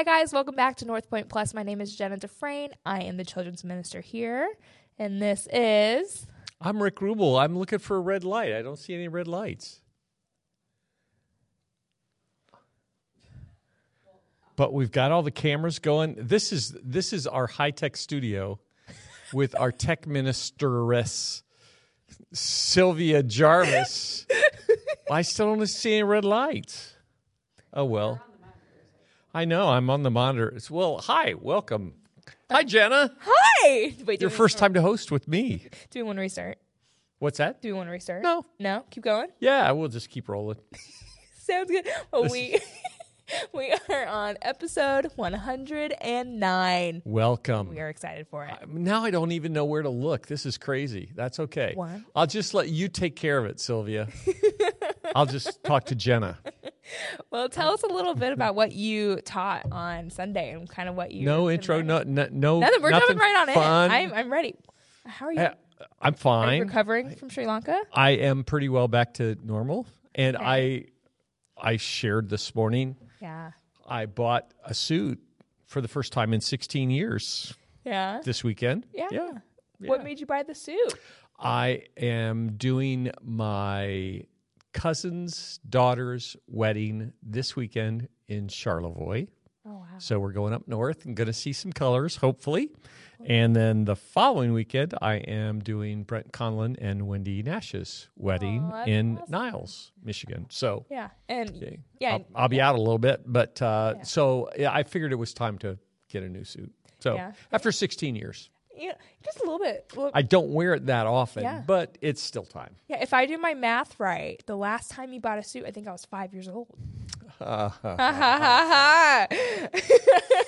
Hi, guys. Welcome back to Northpointe Plus. My name is Jenna Dufresne. I am the children's minister here. And this is. I'm Rick Rubel. I'm looking for a red light. I don't see any red lights. But we've got all the cameras going. This is this is our high tech studio with our tech ministeress Sylvia Jarvis. I still don't see any red lights. Oh well. I know. I'm on the monitors. Well, hi, welcome. Hi, Jenna. Hi! Wait, do Your we first time to host with me. Do we want to restart? What's that? Do we want to restart? No. No? Keep going? Yeah, we'll just keep rolling. Sounds good. Well, we. We are on episode 109. Welcome. We are excited for it. Now I don't even know where to look. This is crazy. That's okay. One. I'll just let you take care of it, Sylvia. I'll just talk to Jenna. Well, tell us a little bit about what you taught on Sunday and kind of what you. No intro, no, no, no Nothing. We're nothing jumping right on fun. it. I'm, I'm ready. How are you? Yeah, I'm Are you fine. recovering from Sri Lanka? I am pretty well back to normal, and I, I shared this morning. Yeah. I bought a suit for the first time in 16 years Yeah. this weekend. Yeah. yeah. What made you buy the suit? I am doing my cousin's daughter's wedding this weekend in Charlevoix. Oh wow. So we're going up north and going to see some colors, hopefully. And then the following weekend, I am doing Brent Conlon and Wendy Nash's wedding in awesome. Niles, Michigan. So Yeah. And okay, yeah. I'll, I'll be out a little bit, but uh, so yeah, I figured it was time to get a new suit. So Yeah. after 16 years, yeah, just a little bit. Well, I don't wear it that often, Yeah. but it's still time. yeah, if I do my math right, the last time you bought a suit, I think I was five years old. Ha ha ha ha.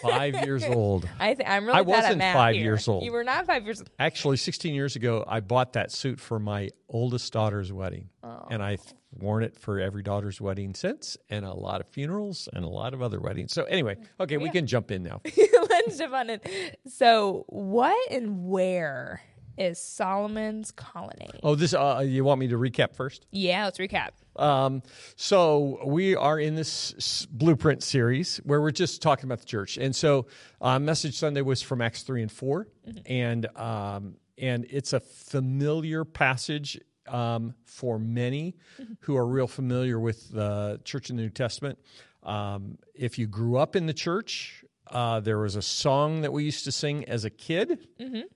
Five years old. I think I'm really I bad at wasn't math five here. years old. You were not five years old. Actually, 16 years ago, I bought that suit for my oldest daughter's wedding. Oh. And I've worn it for every daughter's wedding since, and a lot of funerals and a lot of other weddings. So, anyway, okay, we can jump in now. Let's jump on it. So, what and where is Solomon's colonnade? Oh, this, uh, you want me to recap first? Yeah, let's recap. Um, so we are in this s- blueprint series where we're just talking about the church, and so uh, message Sunday was from Acts three and 4 and um, and it's a familiar passage um, for many who are real familiar with the church in the New Testament. Um, if you grew up in the church. Uh, there was a song that we used to sing as a kid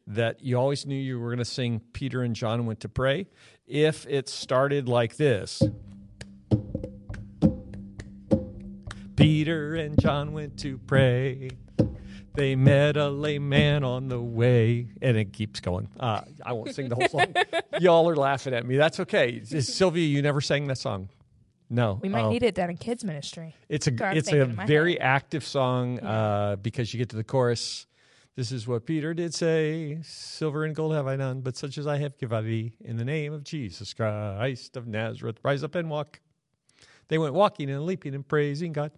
that you always knew you were going to sing. Peter and John went to pray. If it started like this, Peter and John went to pray. They met a lame man on the way, and it keeps going. Uh, I won't sing the whole song. Y'all are laughing at me. That's okay. Sylvia, you never sang that song. No, We might Oh. need it down in kids ministry. It's a it's a thinking in my very active song uh, because you get to the chorus. This is what Peter did say: "Silver and gold have I none, but such as I have give I thee. In the name of Jesus Christ of Nazareth, rise up and walk." They went walking and leaping and praising God.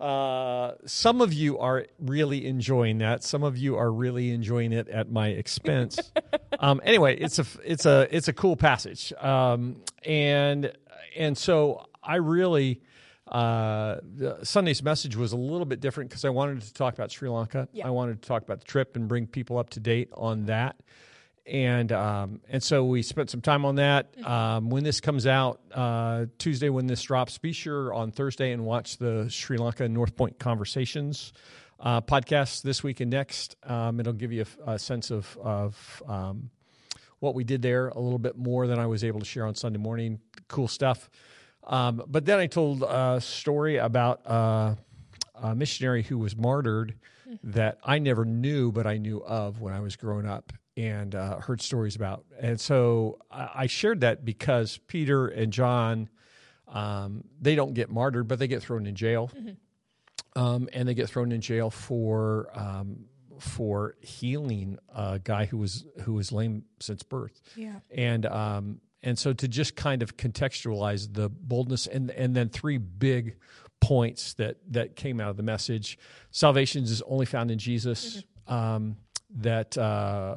Uh, some of you are really enjoying that. Some of you are really enjoying it at my expense. um, anyway, it's a it's a it's a cool passage, um, and and so I really uh, Sunday's message was a little bit different because I wanted to talk about Sri Lanka. Yeah. I wanted to talk about the trip and bring people up to date on that. And um, and so we spent some time on that. Um, when this comes out uh, Tuesday, when this drops, be sure on Thursday and watch the Sri Lanka Northpointe Conversations uh, podcast this week and next. Um, it'll give you a, a sense of of um, what we did there a little bit more than I was able to share on Sunday morning. Cool stuff. Um, but then I told a story about uh, a missionary who was martyred that I never knew, but I knew of when I was growing up and uh, heard stories about. And so I, shared that because Peter and John, um, they don't get martyred, but they get thrown in jail. Um, and they get thrown in jail for um, for healing a guy who was who was lame since birth Yeah. and um, and so to just kind of contextualize the boldness and and then three big points that that came out of the message salvation is only found in jesus um, that uh,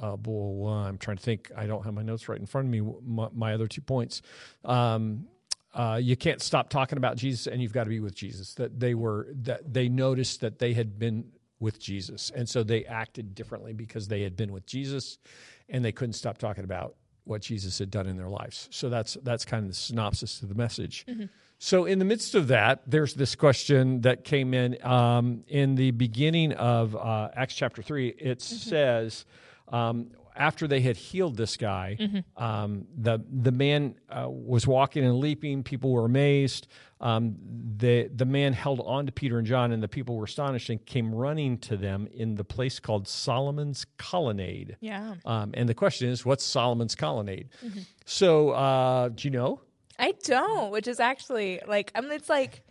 uh, well, I'm trying to think. I don't have my notes right in front of me. My, my other two points. Um, uh, you can't stop talking about Jesus, and you've got to be with Jesus. That they were that they noticed that they had been with Jesus, and so they acted differently because they had been with Jesus, and they couldn't stop talking about what Jesus had done in their lives. So that's that's kind of the synopsis of the message. Mm-hmm. So in the midst of that, there's this question that came in um, in the beginning of uh, Acts chapter three. It mm-hmm. says. Um, after they had healed this guy, mm-hmm. um, the the man uh, was walking and leaping. People were amazed. Um, the the man held on to Peter and John, and the people were astonished and came running to them in the place called Solomon's Colonnade. Yeah. Um, and the question is, what's Solomon's Colonnade? Mm-hmm. So, uh, do you know? I don't. Which is actually like I mean, it's like.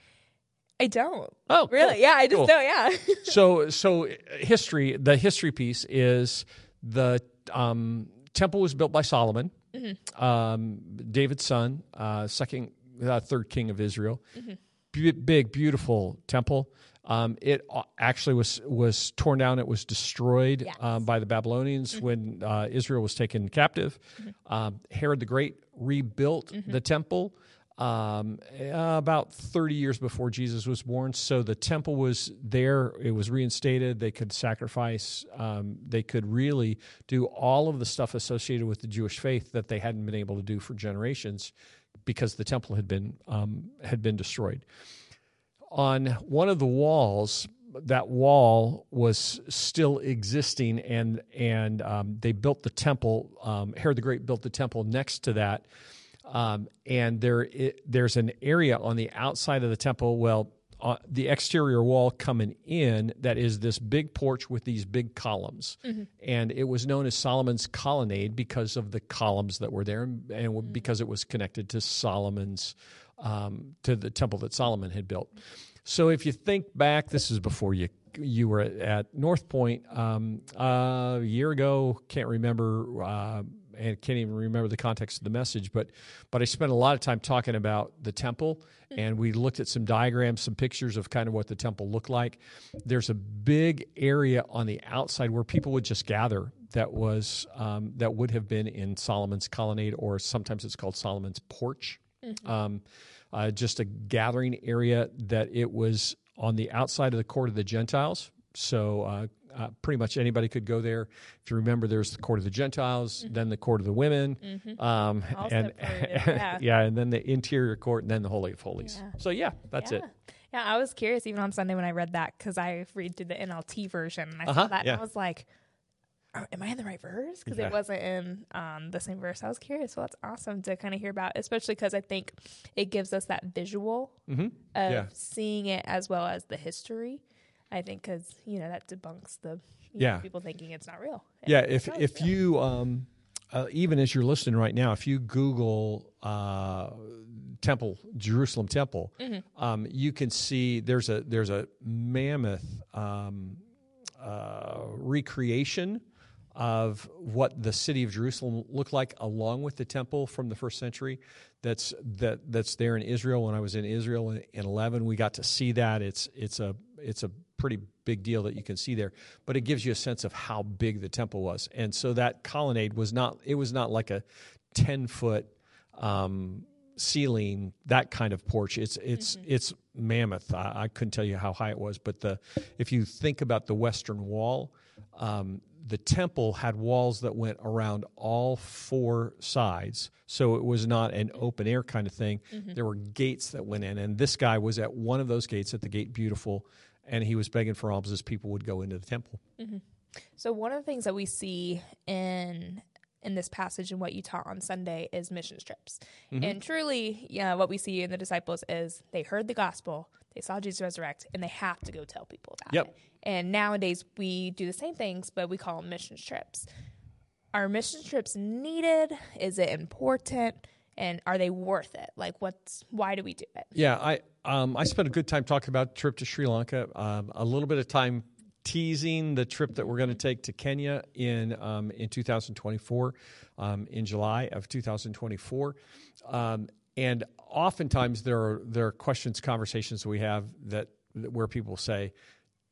I don't. Oh, really? Cool. Yeah, I just cool. don't. Yeah. so, so history. The history piece is the um, temple was built by Solomon, mm-hmm. um, David's son, uh, second, uh, third king of Israel. Mm-hmm. B- big, beautiful temple. Um, it actually was was torn down. It was destroyed yes. um, by the Babylonians mm-hmm. when uh, Israel was taken captive. Mm-hmm. Um, Herod the Great rebuilt mm-hmm. the temple um, about 30 years before Jesus was born. So the temple was there, it was reinstated. They could sacrifice, um, they could really do all of the stuff associated with the Jewish faith that they hadn't been able to do for generations because the temple had been, um, had been destroyed. On one of the walls, that wall was still existing, and and um, they built the temple. Um, Herod the Great built the temple next to that, um, and there it, there's an area on the outside of the temple. Well, uh, the exterior wall coming in that is this big porch with these big columns, mm-hmm. and it was known as Solomon's colonnade because of the columns that were there, and, and mm-hmm. because it was connected to Solomon's um, to the temple that Solomon had built. So if you think back, this is before you you were at Northpointe um, uh, a year ago. Can't remember. Uh, and can't even remember the context of the message, but but I spent a lot of time talking about the temple, mm-hmm. and we looked at some diagrams, some pictures of kind of what the temple looked like. There's a big area on the outside where people would just gather. That was um, that would have been in Solomon's colonnade, or sometimes it's called Solomon's porch. Mm-hmm. Um, uh, just a gathering area that it was on the outside of the court of the Gentiles. So uh, uh, pretty much anybody could go there. If you remember, there's the court of the Gentiles, mm-hmm. then the court of the women, mm-hmm. um, and yeah. yeah. and then the interior court, and then the holy of holies. Yeah. So yeah, that's yeah. it. Yeah, I was curious even on Sunday when I read that because I read through the NLT version and I uh-huh, saw that and I was like, "Am I in the right verse?" Because it wasn't in um, the same verse. I was curious. Well, that's awesome to kind of hear about, especially because I think it gives us that visual mm-hmm. of seeing it as well as the history I think because you know that debunks the yeah know, people thinking it's not real. Yeah, if if real. you um, uh, even as you're listening right now, if you Google uh, temple Jerusalem temple, mm-hmm. um, you can see there's a there's a mammoth um, uh, recreation of what the city of Jerusalem looked like along with the temple from the first century that's that that's there in Israel when I was in Israel in, in 11 we got to see that it's it's a it's a pretty big deal that you can see there, but it gives you a sense of how big the temple was. And so that colonnade was not it was not like a ten foot um, ceiling that kind of porch. It's it's mm-hmm. it's mammoth. I, I, couldn't tell you how high it was, but the if you think about the western wall. Um, the temple had walls that went around all four sides. So it was not an open air kind of thing. Mm-hmm. There were gates that went in. And this guy was at one of those gates at the Gate Beautiful and he was begging for alms as people would go into the temple. Mm-hmm. So one of the things that we see in in this passage and what you taught on Sunday is mission trips. Mm-hmm. And truly, yeah, what we see in the disciples is they heard the gospel, they saw Jesus resurrect, and they have to go tell people about yep. it. And nowadays we do the same things, but we call them mission trips. Are mission trips needed? Is it important? And are they worth it? Like, what's why do we do it? Yeah, I um, I spent a good time talking about trip to Sri Lanka. Um, a little bit of time teasing the trip that we're going to take to Kenya in um, in 2024, um, in July of 2024. Um, and oftentimes there are there are questions, conversations we have that where people say,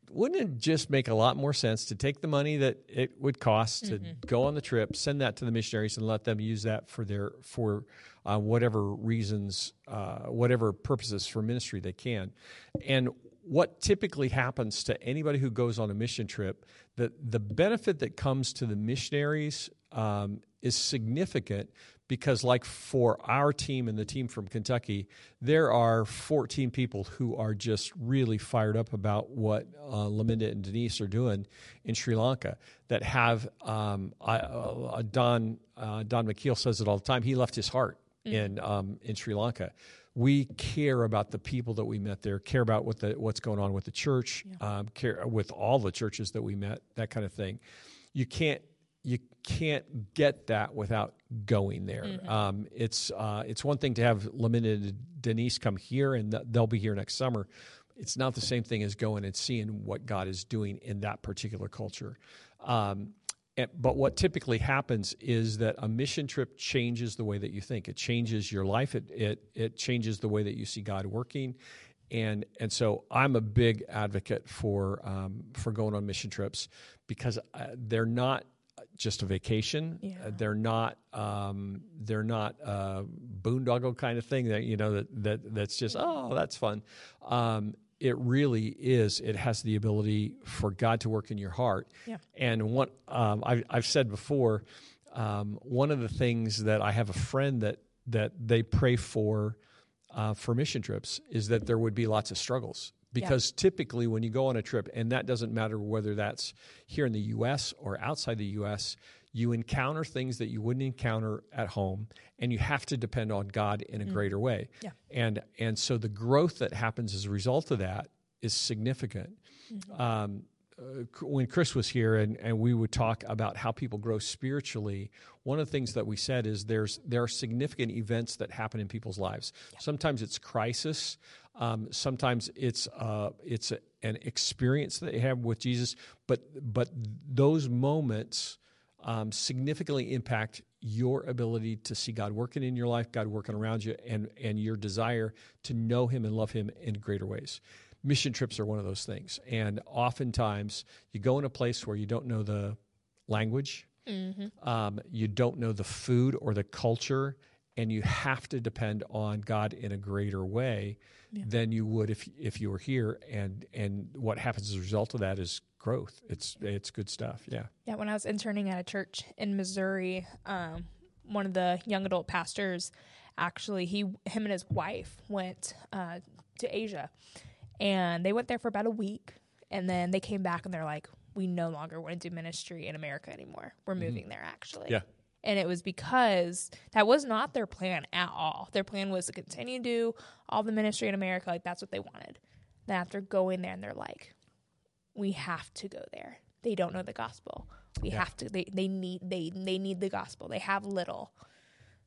wouldn't it just make a lot more sense to take the money that it would cost to mm-hmm. go on the trip, send that to the missionaries, and let them use that for their for uh, whatever reasons, uh, whatever purposes for ministry they can. And what typically happens to anybody who goes on a mission trip, that the benefit that comes to the missionaries um, is significant because, like for our team and the team from Kentucky, there are 14 people who are just really fired up about what uh, Laminda and Denise are doing in Sri Lanka. That have um, I, uh, Don uh, Don McKeel says it all the time. He left his heart mm. in um, in Sri Lanka. We care about the people that we met there. Care about what the what's going on with the church. Yeah. Um, care with all the churches that we met. That kind of thing. You can't you can't get that without going there. Mm-hmm. Um, it's uh, it's one thing to have limited Denise come here, and they'll be here next summer. It's not the same thing as going and seeing what God is doing in that particular culture. Um, and, but what typically happens is that a mission trip changes the way that you think. It changes your life. It it it changes the way that you see God working. And and so I'm a big advocate for um, for going on mission trips because uh, they're not just a vacation. Yeah. Uh, they're not um, they're not a boondoggle kind of thing that you know that that that's just oh that's fun. Um, it really is. It has the ability for God to work in your heart. Yeah. And what um, I've, I've said before, um, one of the things that I have a friend that that they pray for uh, for mission trips is that there would be lots of struggles because yeah. typically when you go on a trip and that doesn't matter whether that's here in the US or outside the US you encounter things that you wouldn't encounter at home and you have to depend on God in a mm. greater way. Yeah. And and so the growth that happens as a result of that is significant. Mm-hmm. Um, uh, when Chris was here and, and we would talk about how people grow spiritually, one of the things that we said is there's there are significant events that happen in people's lives. Yeah. Sometimes it's crisis, um, sometimes it's uh, it's a, an experience that they have with Jesus, but but those moments um, significantly impact your ability to see God working in your life, God working around you, and and your desire to know Him and love Him in greater ways. Mission trips are one of those things, and oftentimes you go in a place where you don't know the language, mm-hmm. um, you don't know the food or the culture, and you have to depend on God in a greater way yeah. than you would if if you were here. And and what happens as a result of that is growth. It's it's good stuff. Yeah. Yeah. When I was interning at a church in Missouri, um, one of the young adult pastors actually he him and his wife went uh, to Asia, and they went there for about a week, and then they came back and they're like, we no longer want to do ministry in America anymore. We're mm-hmm. moving mm-hmm. there actually. Yeah. And it was because that was not their plan at all. Their plan was to continue to do all the ministry in America. Like that's what they wanted. Then after going there and they're like, we have to go there. They don't know the gospel. We yeah. have to they, they need they they need the gospel. They have little,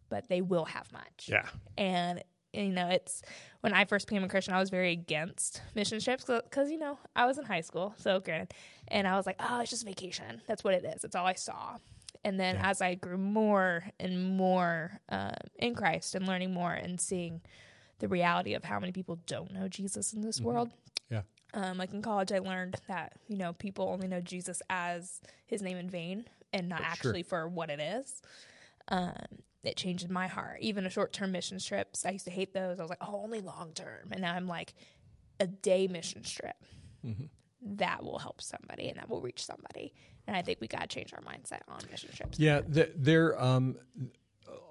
but they will have much. Yeah. And you know, it's when I first became a Christian, I was very against mission trips because, you know, I was in high school, so granted. And I was like, oh, it's just vacation. That's what it is. That's all I saw. And then yeah. as I grew more and more uh, in Christ and learning more and seeing the reality of how many people don't know Jesus in this mm-hmm. world. Yeah. Um, like in college, I learned that, you know, people only know Jesus as his name in vain and not actually sure. for what it is. Um, it changed my heart. Even a short term missions trips, I used to hate those. I was like, oh, only long term. And now I'm like, a day mission trip. Mm-hmm that will help somebody and that will reach somebody. And I think we got to change our mindset on mission trips. Yeah, they're um,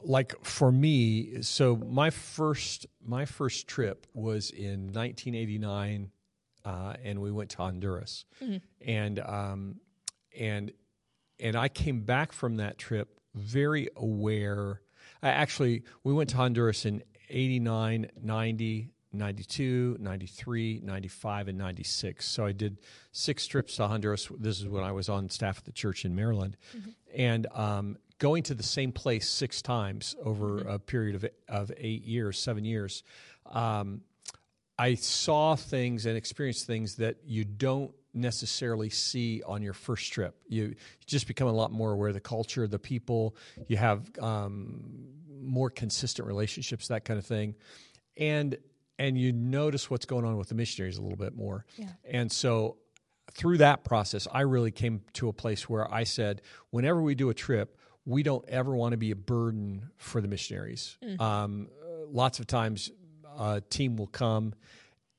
like for me. So my first my first trip was in 1989, uh, and we went to Honduras, mm-hmm. and um, and and I came back from that trip very aware. I actually we went to Honduras in 89, 90, 92, 93, 95, and 96. So I did six trips to Honduras. This is when I was on staff at the church in Maryland. Mm-hmm. And um, going to the same place six times over mm-hmm. a period of, of eight years, seven years, um, I saw things and experienced things that you don't necessarily see on your first trip. You, you just become a lot more aware of the culture, the people. You have um, more consistent relationships, that kind of thing. And and you notice what's going on with the missionaries a little bit more. Yeah. And so through that process, I really came to a place where I said, whenever we do a trip, we don't ever want to be a burden for the missionaries. Mm. Um, lots of times, a team will come,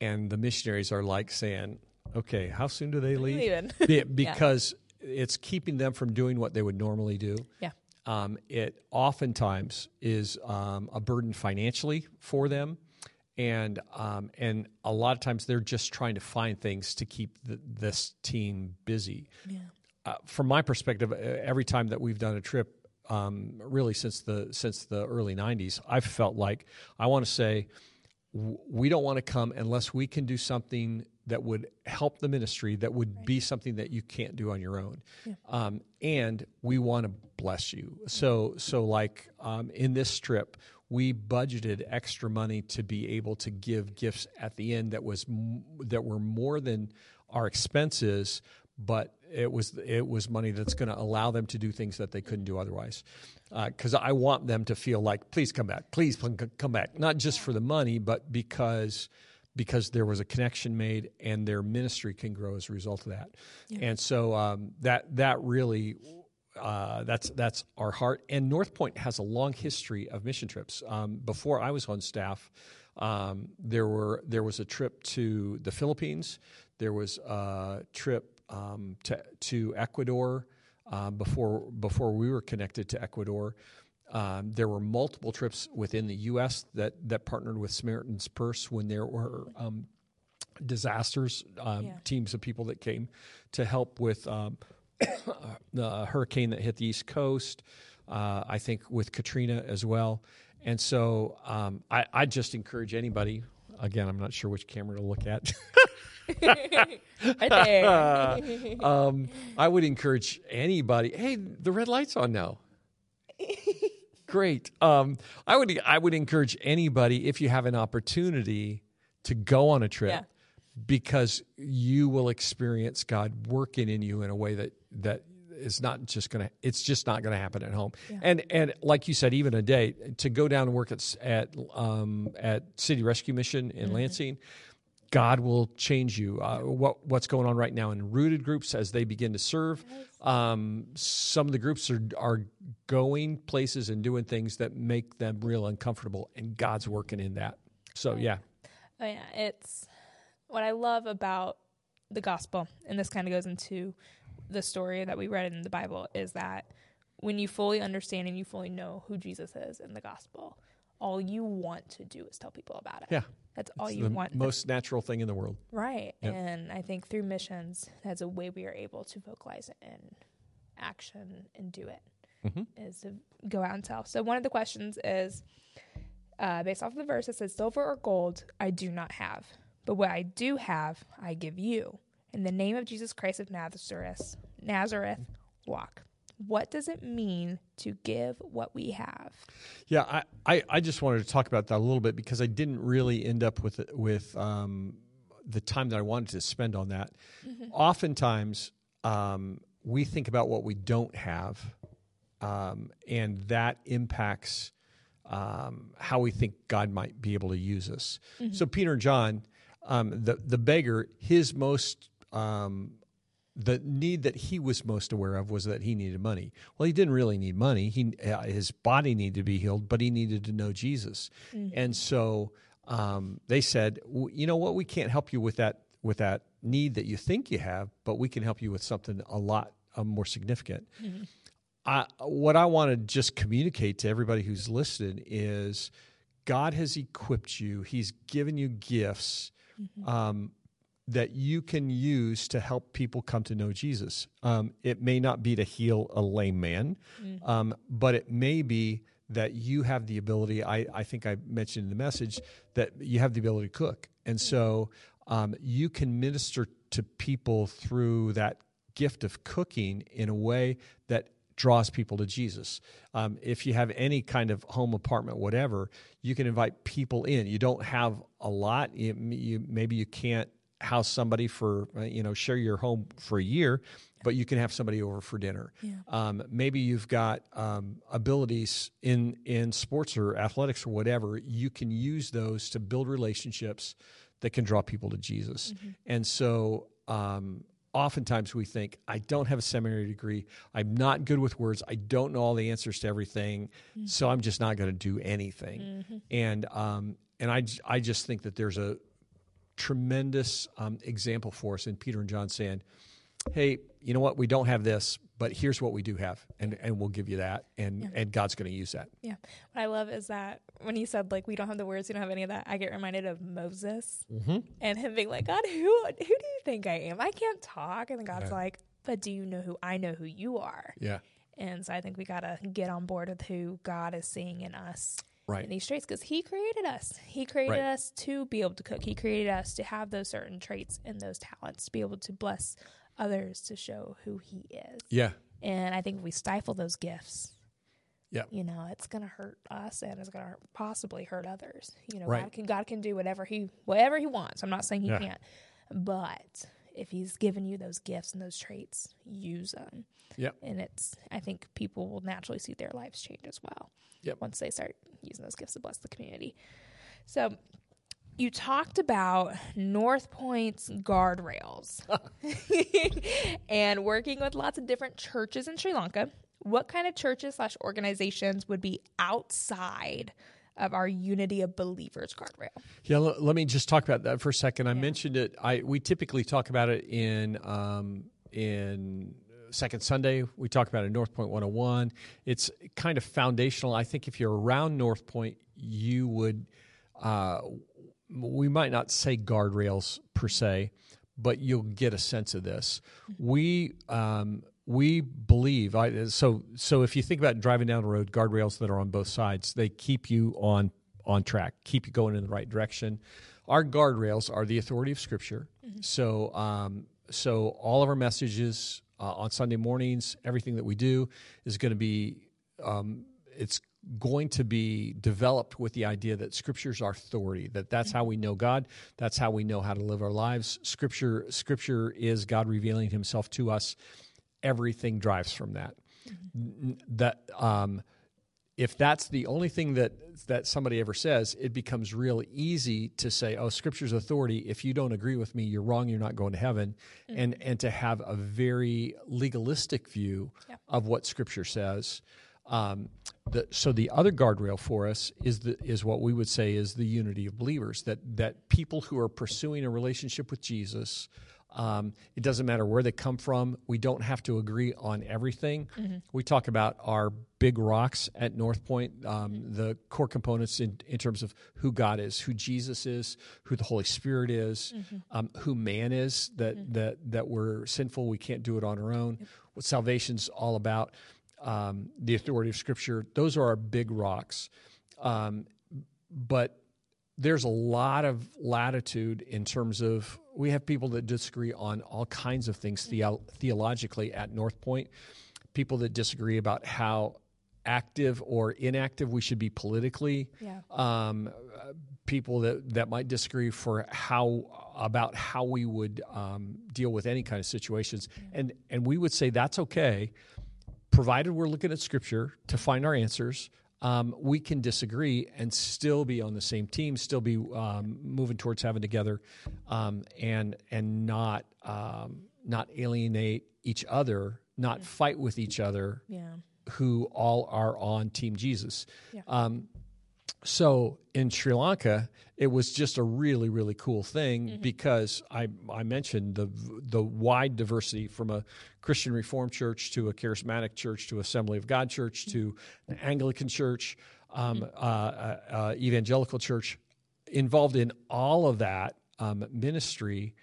and the missionaries are like saying, "Okay, how soon do they leave?" because yeah. it's keeping them from doing what they would normally do. Yeah. Um, it oftentimes is um, a burden financially for them and um, and a lot of times they're just trying to find things to keep the, this team busy. Yeah. Uh, from my perspective, every time that we've done a trip, um, really since the since the early '90s, I've felt like I want to say we don't want to come unless we can do something that would help the ministry that would right. be something that you can't do on your own yeah. um, and we want to bless you so so like um, in this trip we budgeted extra money to be able to give gifts at the end that was that were more than our expenses but it was it was money that's going to allow them to do things that they couldn't do otherwise. Because uh, I want them to feel like please come back. Please come back. Not just for the money but because because there was a connection made and their ministry can grow as a result of that. Yeah. and so um, that that really uh, that's that's our heart. And Northpointe has a long history of mission trips. Um, before I was on staff, um, there were there was a trip to the Philippines. There was a trip um, to to Ecuador um, before before we were connected to Ecuador. Um, there were multiple trips within the U.S. that that partnered with Samaritan's Purse when there were um, disasters. Yeah. Teams of people that came to help with the hurricane that hit the East Coast. Uh, I think with Katrina as well. And so um, I, I just encourage anybody. Again, I'm not sure which camera to look at. right there. um, I would encourage anybody. Hey, the red light's on now. Great. Um, I would I would encourage anybody if you have an opportunity to go on a trip. Yeah because you will experience God working in you in a way that that is not just going to it's just not going to happen at home. Yeah. and and like you said even a day to go down and work at at um, at city rescue mission in mm-hmm. lansing god will change you. Uh, what what's going on right now in rooted groups as they begin to serve um, some of the groups are are going places and doing things that make them real uncomfortable and god's working in that. So yeah. Oh yeah. It's what I love about the gospel, and this kind of goes into the story that we read in the Bible, is that when you fully understand and you fully know who Jesus is in the gospel, all you want to do is tell people about it. Yeah. That's all you want. Most natural thing in the world. Right. Yep. And I think through missions, that's a way we are able to vocalize it in action and do it. Mm-hmm. Is to go out and tell. So one of the questions is uh, based off of the verse. It says, "Silver or gold I do not have, but what I do have, I give you. In the name of Jesus Christ of Nazareth, Nazareth, walk. What does it mean to give what we have? Yeah, I, I, I just wanted to talk about that a little bit because I didn't really end up with with um, the time that I wanted to spend on that. Mm-hmm. Oftentimes, um, we think about what we don't have, um, and that impacts um, how we think God might be able to use us. Mm-hmm. So Peter and John um, the the beggar, his most um, the need that he was most aware of was that he needed money. Well, he didn't really need money. He uh, his body needed to be healed, but he needed to know Jesus. Mm-hmm. And so um, they said, you know what, we can't help you with that with that need that you think you have, but we can help you with something a lot uh, more significant. Mm-hmm. I, what I want to just communicate to everybody who's listening is God has equipped you. He's given you gifts mm-hmm. um, that you can use to help people come to know Jesus. Um, it may not be to heal a lame man, mm-hmm. um, but it may be that you have the ability. I, I think I mentioned in the message that you have the ability to cook. And so um, you can minister to people through that gift of cooking in a way that draws people to Jesus. Um, if you have any kind of home apartment, whatever, you can invite people in. You don't have a lot. You, you, maybe you can't house somebody for uh, you know share your home for a year, but you can have somebody over for dinner. Yeah. Um, maybe you've got um, abilities in in sports or athletics or whatever. You can use those to build relationships that can draw people to Jesus. Mm-hmm. And so um, oftentimes we think, I don't have a seminary degree. I'm not good with words. I don't know all the answers to everything. Mm-hmm. So I'm just not going to do anything. Mm-hmm. And, um, and I, I just think that there's a tremendous um, example for us in Peter and John saying, hey, you know what? We don't have this, but here's what we do have, and, and we'll give you that, and, yeah. and God's going to use that. Yeah. What I love is that when he said, like, we don't have the words, we don't have any of that, I get reminded of Moses mm-hmm. and him being like, God, who, who do you think I am? I can't talk. And then God's yeah. like, but do you know who I know who you are? Yeah. And so I think we got to get on board with who God is seeing in us right. in these traits because He created us. He created right. us to be able to cook. He created us to have those certain traits and those talents, to be able to bless others to show who He is. Yeah. And I think if we stifle those gifts, yeah, you know, it's going to hurt us and it's going to possibly hurt others. You know, right. God can God can do whatever He whatever He wants. I'm not saying He yeah. can't, but if He's given you those gifts and those traits, use them. Yeah. And it's I think people will naturally see their lives change as well. Yep. Once they start using those gifts to bless the community. So you talked about Northpointe's guardrails and working with lots of different churches in Sri Lanka. What kind of churches slash organizations would be outside of our unity of believers guardrail? Yeah, l- let me just talk about that for a second. I yeah. mentioned it. I we typically talk about it in um, in second Sunday. We talk about it in Northpointe 101. It's kind of foundational. I think if you're around Northpointe, you would. Uh, we might not say guardrails per se, but you'll get a sense of this. We um, we believe I, so. So if you think about driving down the road, guardrails that are on both sides, they keep you on on track, keep you going in the right direction. Our guardrails are the authority of Scripture. Mm-hmm. So um, so all of our messages uh, on Sunday mornings, everything that we do is going to be um, it's going to be developed with the idea that scripture's our authority that that's how we know god that's how we know how to live our lives scripture scripture is god revealing himself to us everything drives from that mm-hmm. that um, if that's the only thing that that somebody ever says it becomes real easy to say oh scripture's authority if you don't agree with me you're wrong you're not going to heaven mm-hmm. and and to have a very legalistic view yeah. of what scripture says um, the, so the other guardrail for us is the, is what we would say is the unity of believers that that people who are pursuing a relationship with Jesus, um, it doesn't matter where they come from. We don't have to agree on everything. Mm-hmm. We talk about our big rocks at Northpointe, um, mm-hmm. the core components in, in terms of who God is, who Jesus is, who the Holy Spirit is, mm-hmm. um, who man is. That mm-hmm. that that we're sinful. We can't do it on our own. What salvation's all about um, the authority of Scripture. Those are our big rocks. Um, but there's a lot of latitude in terms of we have people that disagree on all kinds of things the- theologically at Northpointe, people that disagree about how active or inactive we should be politically. Yeah. Um, people that, that might disagree for how about how we would um, deal with any kind of situations, yeah. and and we would say that's okay provided we're looking at scripture to find our answers, um, we can disagree and still be on the same team, still be um, moving towards having together, um, and and not um, not alienate each other, not yeah. fight with each other, yeah. who all are on Team Jesus. Yeah. So in Sri Lanka, it was just a really really cool thing mm-hmm. because I I mentioned the the wide diversity from a Christian Reformed church to a charismatic church to Assembly of God church to an Anglican church, um, mm-hmm. uh, uh, uh, evangelical church, involved in all of that um, ministry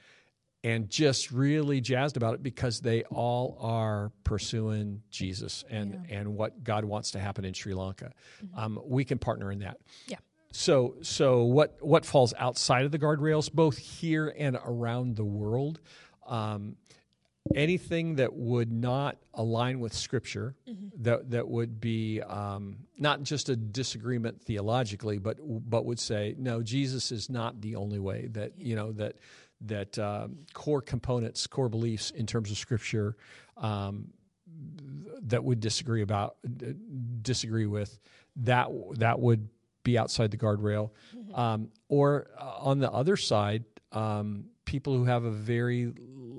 and just really jazzed about it because they all are pursuing Jesus and yeah. and what God wants to happen in Sri Lanka. Mm-hmm. Um, we can partner in that. Yeah. So so what what falls outside of the guardrails, both here and around the world. Um, anything that would not align with Scripture, mm-hmm. that that would be um, not just a disagreement theologically, but but would say no, Jesus is not the only way. That you know that that um, core components, core beliefs in terms of Scripture um, that would disagree about, disagree with, that that would be outside the guardrail. Mm-hmm. Um, or uh, on the other side, um, people who have a very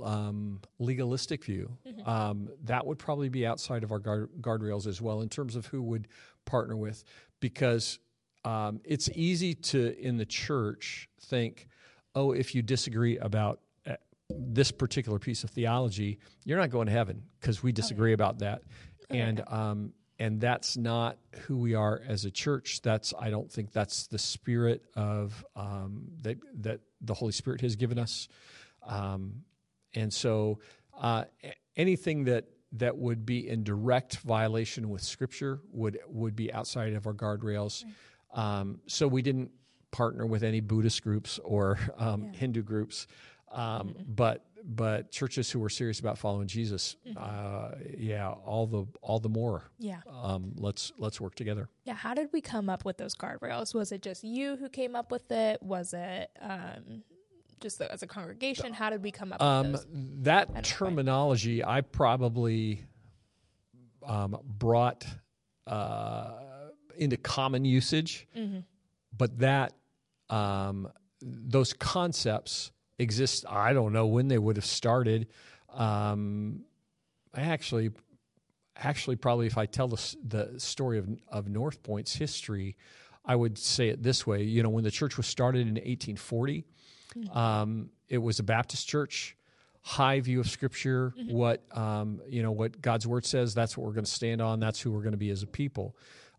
um, legalistic view, mm-hmm. um, that would probably be outside of our guard, guardrails as well in terms of who would partner with, because um, it's easy to in the church think, oh, if you disagree about uh, this particular piece of theology, you're not going to heaven because we disagree oh, yeah. about that, oh, and um, and that's not who we are as a church. That's I don't think that's the spirit of um, that that the Holy Spirit has given us, um, and so uh, anything that that would be in direct violation with Scripture would would be outside of our guardrails. Right. Um, so we didn't partner with any Buddhist groups or um, yeah. Hindu groups, um, mm-hmm. but but churches who were serious about following Jesus, mm-hmm. uh, yeah, all the all the more. Yeah. Um, let's let's work together. Yeah. How did we come up with those guardrails? Was it just you who came up with it? Was it um, just the, as a congregation? How did we come up um, with those? That terminology, I probably um, brought uh, into common usage, mm-hmm. but that um, those concepts exist. I don't know when they would have started. Um, I actually, actually, probably if I tell the, the story of, of Northpointe's history, I would say it this way. You know, when the church was started in 1840, mm-hmm. um, it was a Baptist church. High view of Scripture, mm-hmm. what um, you know, what God's Word says. That's what we're going to stand on. That's who we're going to be as a people.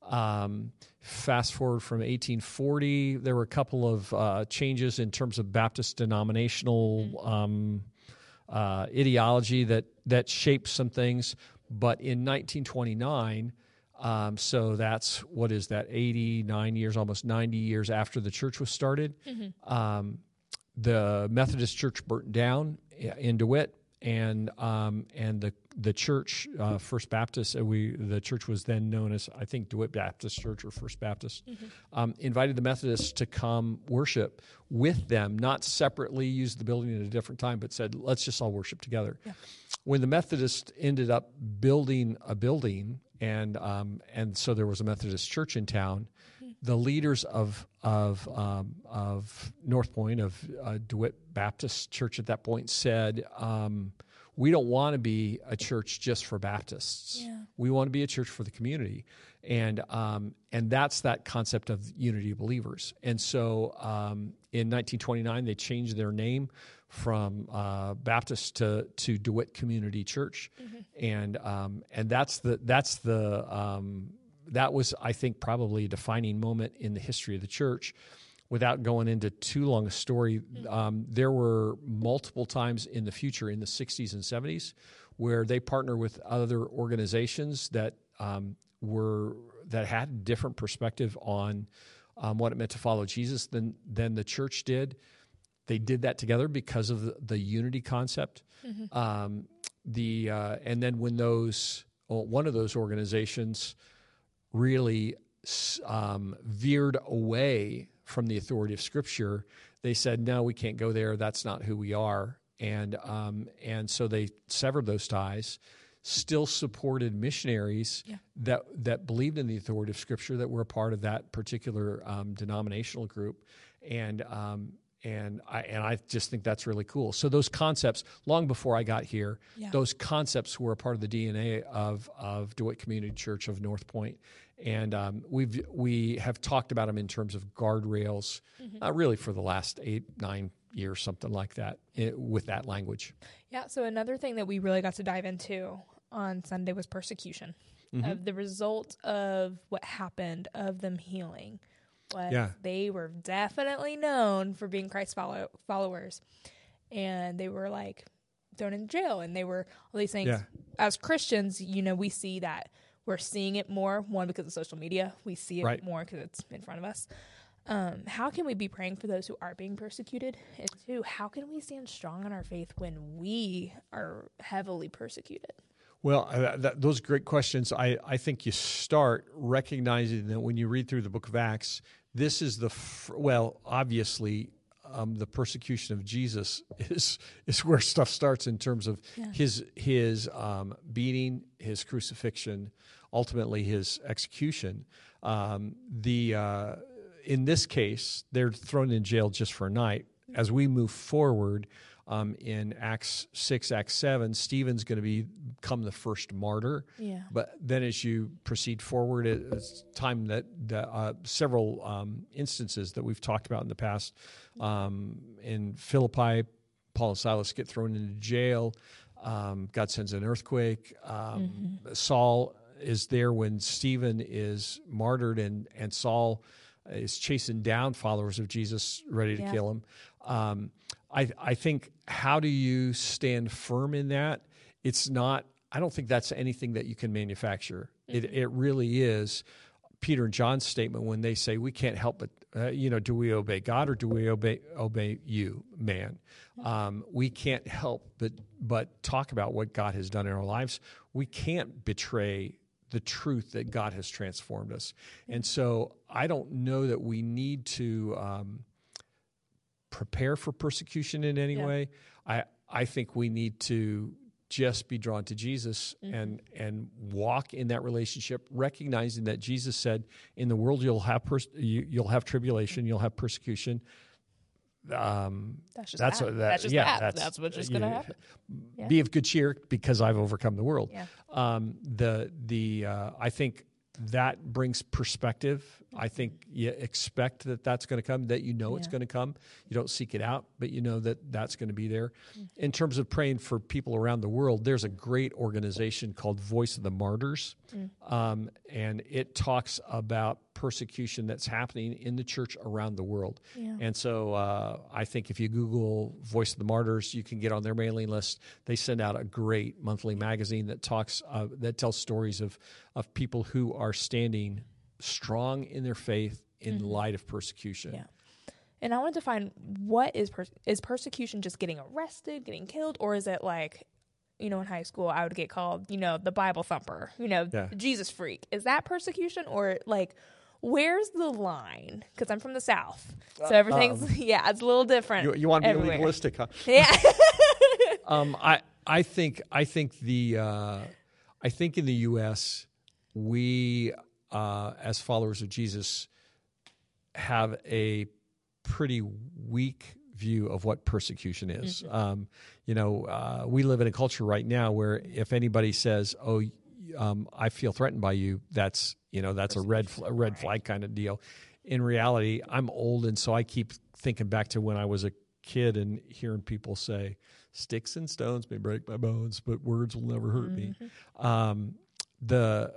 Um, fast forward from 1840, there were a couple of uh, changes in terms of Baptist denominational mm-hmm. um, uh, ideology that that shaped some things. But in 1929, um, so that's what is that 89 years, almost 90 years after the church was started. Mm-hmm. Um, the Methodist Church burnt down in DeWitt, and um, and the the church, uh, First Baptist, uh, we the church was then known as I think DeWitt Baptist Church or First Baptist, mm-hmm. um, invited the Methodists to come worship with them, not separately, use the building at a different time, but said let's just all worship together. Yeah. When the Methodists ended up building a building, and um, and so there was a Methodist church in town, mm-hmm. the leaders of of um, of Northpointe of uh, DeWitt Baptist Church at that point said um, we don't want to be a church just for Baptists. Yeah. We want to be a church for the community, and um, and that's that concept of unity of believers. And so um, in 1929, they changed their name from uh, Baptist to to DeWitt Community Church, mm-hmm. and um, and that's the that's the um, that was I think probably a defining moment in the history of the church without going into too long a story, mm-hmm. um, there were multiple times in the future, in the 60s and 70s, where they partner with other organizations that um, were that had different perspective on um, what it meant to follow Jesus than than the church did. They did that together because of the, the unity concept. Mm-hmm. Um, the uh, and then when those well, one of those organizations really um, veered away from the authority of Scripture, they said, "No, we can't go there. That's not who we are." And um, and so they severed those ties. Still supported missionaries yeah. that that believed in the authority of Scripture that were a part of that particular um, denominational group, and um, and I and I just think that's really cool. So those concepts, long before I got here, yeah. those concepts were a part of the DNA of of DeWitt Community Church of Northpointe, and um, we've we have talked about them in terms of guardrails, mm-hmm. uh, really for the last eight nine years, something like that, it, with that language. Yeah. So another thing that we really got to dive into on Sunday was persecution. Mm-hmm. Of the result of what happened of them healing was yeah. they were definitely known for being Christ follow- followers, and they were like thrown in jail, and they were all these things. Yeah. As Christians, you know, we see that we're seeing it more. One because of social media, we see it right. more because it's in front of us. Um, how can we be praying for those who are being persecuted? And two, how can we stand strong in our faith when we are heavily persecuted? Well, uh, that, those great questions. I, I think you start recognizing that when you read through the book of Acts, this is the, fr- well, obviously, um, the persecution of Jesus is is where stuff starts in terms of yeah. his his um, beating, his crucifixion, ultimately his execution. Um, the uh, in this case, they're thrown in jail just for a night. As we move forward, um, in Acts six, Acts seven, Stephen's going to be become the first martyr. Yeah. But then, as you proceed forward, it's time that the, uh, several um, instances that we've talked about in the past um, in Philippi, Paul and Silas get thrown into jail. Um, God sends an earthquake. Um, mm-hmm. Saul is there when Stephen is martyred, and and Saul is chasing down followers of Jesus, ready to yeah. kill him. Um, I, I think how do you stand firm in that? It's not. I don't think that's anything that you can manufacture. Mm-hmm. It it really is. Peter and John's statement when they say we can't help but uh, you know do we obey God or do we obey obey you man? Um, we can't help but but talk about what God has done in our lives. We can't betray the truth that God has transformed us. And so I don't know that we need to um, prepare for persecution in any yeah. way. I I think we need to just be drawn to Jesus mm-hmm. and and walk in that relationship, recognizing that Jesus said, "In the world you'll have pers- you, will have tribulation, you'll have persecution." Um, that's just that's, that. That, that's just yeah, that. That's, that's what's just going to happen. Yeah. Be of good cheer because I've overcome the world. Yeah. Um, the the uh, I think that brings perspective. I think you expect that that's going to come, that you know yeah. it's going to come. You don't seek it out, but you know that that's going to be there. Mm-hmm. In terms of praying for people around the world, there's a great organization called Voice of the Martyrs, mm. um, and it talks about persecution that's happening in the church around the world. Yeah. And so uh, I think if you Google Voice of the Martyrs, you can get on their mailing list. They send out a great monthly magazine that talks uh, that tells stories of of people who are standing strong in their faith in mm-hmm. light of persecution. Yeah. And I wanted to find what is per- is persecution just getting arrested, getting killed, or is it like, you know, in high school I would get called, you know, the Bible thumper, you know, yeah. Jesus freak. Is that persecution or like? Where's the line? Because I'm from the South, so uh, everything's um, yeah, it's a little different. You, you want to be everywhere. legalistic, huh? Yeah. um, I I think I think the uh, I think in the U.S. we uh, as followers of Jesus, have a pretty weak view of what persecution is. Mm-hmm. Um, you know, uh, we live in a culture right now where if anybody says, "Oh, um, I feel threatened by you," that's you know that's a red fl- a red flag kind of deal. In reality, I'm old, and so I keep thinking back to when I was a kid and hearing people say, "Sticks and stones may break my bones, but words will never hurt mm-hmm. me." Um, the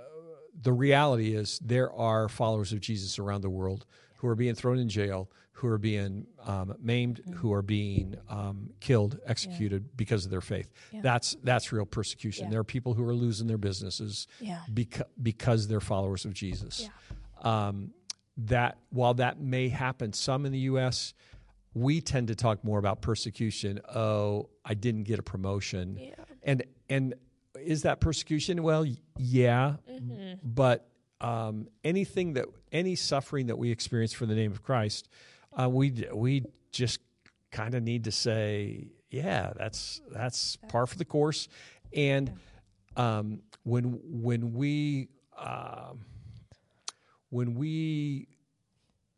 the reality is there are followers of Jesus around the world who are being thrown in jail, who are being um, maimed, mm-hmm. who are being um, killed, executed yeah. because of their faith. Yeah. That's that's real persecution. Yeah. There are people who are losing their businesses beca- because they're followers of Jesus. Um, that while that may happen some in the U.S., we tend to talk more about persecution. Oh, I didn't get a promotion, and and is that persecution? Well, yeah, mm-hmm. but um, anything that any suffering that we experience for the name of Christ, uh, we we just kind of need to say, yeah, that's that's par for the course. And um, when when we uh, when we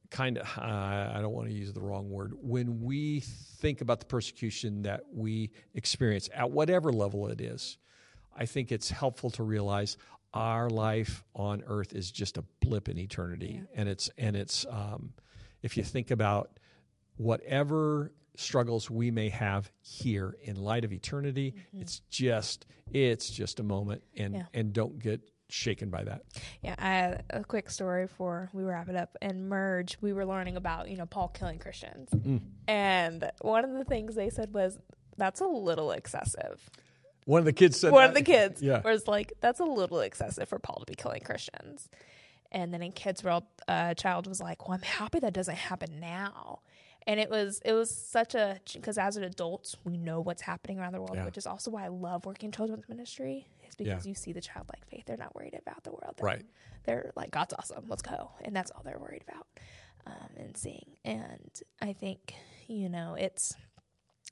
kind of uh, I don't want to use the wrong word when we think about the persecution that we experience at whatever level it is I think it's helpful to realize our life on earth is just a blip in eternity yeah. and it's and it's um, if you think about whatever struggles we may have here in light of eternity mm-hmm. it's just it's just a moment and yeah. and don't get shaken by that yeah I, a quick story for we wrap it up and merge we were learning about you know paul killing christians mm. and one of the things they said was that's a little excessive one of the kids said one that. of the kids yeah. was like, "That's a little excessive for Paul to be killing Christians." And then in Kids World, a uh, child was like, "Well, I'm happy that doesn't happen now." And it was it was such a because as an adult we know what's happening around the world, yeah. which is also why I love working in children's ministry. Is because yeah. you see the childlike faith. They're not worried about the world. They're, right. They're like God's awesome. Let's go, and that's all they're worried about um, and seeing. And I think you know it's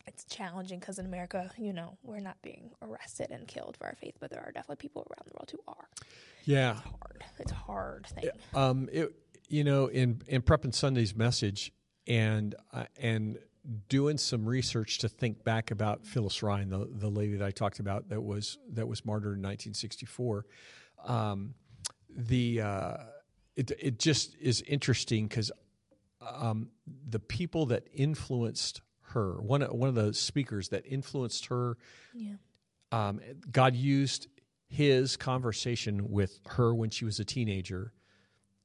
it's challenging because in America, you know, we're not being arrested and killed for our faith, but there are definitely people around the world who are. Yeah, it's hard. It's a hard thing. Um, it, you know, in in prepping Sunday's message and uh, and doing some research to think back about Phyllis Rine, the, the lady that I talked about that was that was martyred in 1964. Um, the uh, it it just is interesting because um, the people that influenced her, one one of the speakers that influenced her, yeah. um, God used his conversation with her when she was a teenager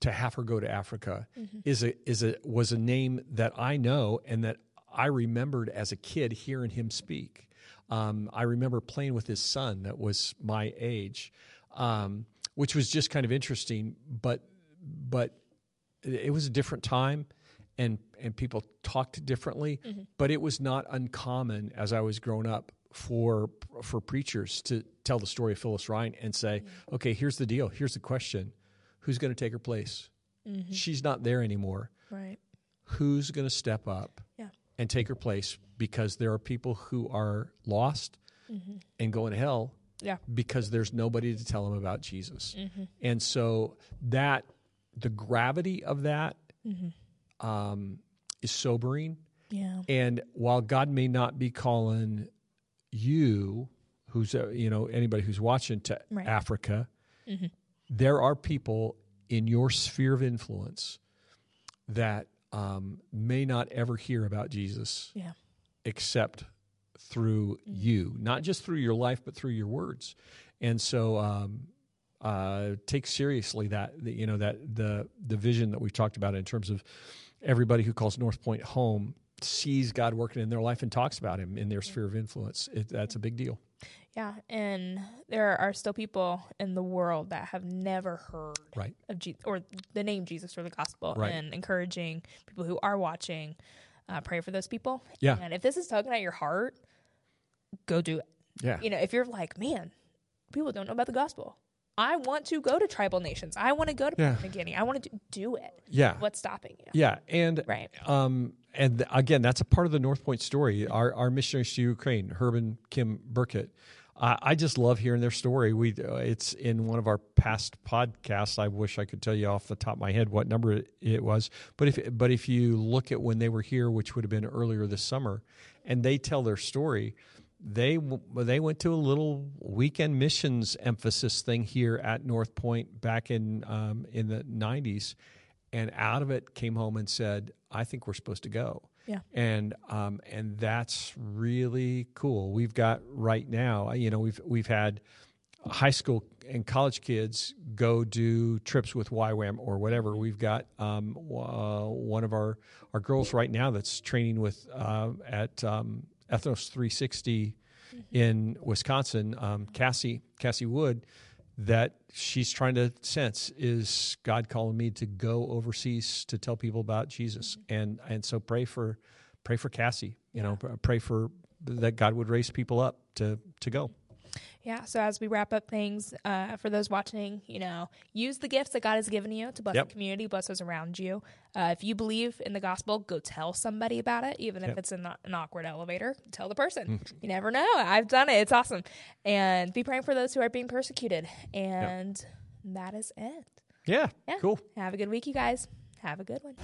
to have her go to Africa mm-hmm. is a is a was a name that I know and that I remembered as a kid hearing him speak. Um, I remember playing with his son that was my age, um, which was just kind of interesting. But but it was a different time, and and people talked differently. Mm-hmm. But it was not uncommon as I was growing up for for preachers to tell the story of Phyllis Rine and say, mm-hmm. "Okay, here's the deal. Here's the question: Who's going to take her place? Mm-hmm. She's not there anymore. Right? Who's going to step up yeah. and take her place? Because there are people who are lost mm-hmm. and going to hell." Yeah. Because there's nobody to tell them about Jesus. Mm-hmm. And so that the gravity of that mm-hmm. Um, is sobering. Yeah. And while God may not be calling you, who's uh, you know anybody who's watching to right. Africa, mm-hmm. there are people in your sphere of influence that um, may not ever hear about Jesus. Yeah. Except through mm-hmm. you, not just through your life, but through your words. And so, um, uh, take seriously that you know that the the vision that we've talked about in terms of everybody who calls Northpointe home sees God working in their life and talks about Him in their sphere of influence. It, that's a big deal. Yeah, and there are still people in the world that have never heard right. of Jesus or the name Jesus or the gospel, right. and encouraging people who are watching, uh, pray for those people. Yeah, and if this is tugging at your heart, go do it. Yeah, you know, if you're like, man, people don't know about the gospel. I want to go to tribal nations. I want to go to yeah. Papua New Guinea. I want to do it. Yeah. What's stopping you? Yeah, and right. Um, and th- again, that's a part of the Northpointe story. Our our missionaries to Ukraine, Herb and Kim Burkett. Uh, I just love hearing their story. We uh, it's in one of our past podcasts. I wish I could tell you off the top of my head what number it, it was, but if but if you look at when they were here, which would have been earlier this summer, and they tell their story they they went to a little weekend missions emphasis thing here at Northpointe back in um, in the '90s, and out of it came home and said, "I think we're supposed to go." Yeah, and um, and that's really cool. We've got right now, you know, we've we've had high school and college kids go do trips with YWAM or whatever. We've got um, uh, one of our our girls right now that's training with uh, at um, Ethnos 360 mm-hmm. in Wisconsin, um, Cassie Cassie Wood, that she's trying to sense is God calling me to go overseas to tell people about Jesus, mm-hmm. and and so pray for pray for Cassie. You know, pray for that God would raise people up to to go. Yeah. So as we wrap up things, uh, for those watching, you know, use the gifts that God has given you to bless yep. the community, bless those around you. Uh, if you believe in the gospel, go tell somebody about it, even if it's in an awkward elevator. Tell the person. Mm. You never know. I've done it. It's awesome. And be praying for those who are being persecuted. And yep. that is it. Yeah, yeah. Cool. Have a good week, you guys. Have a good one.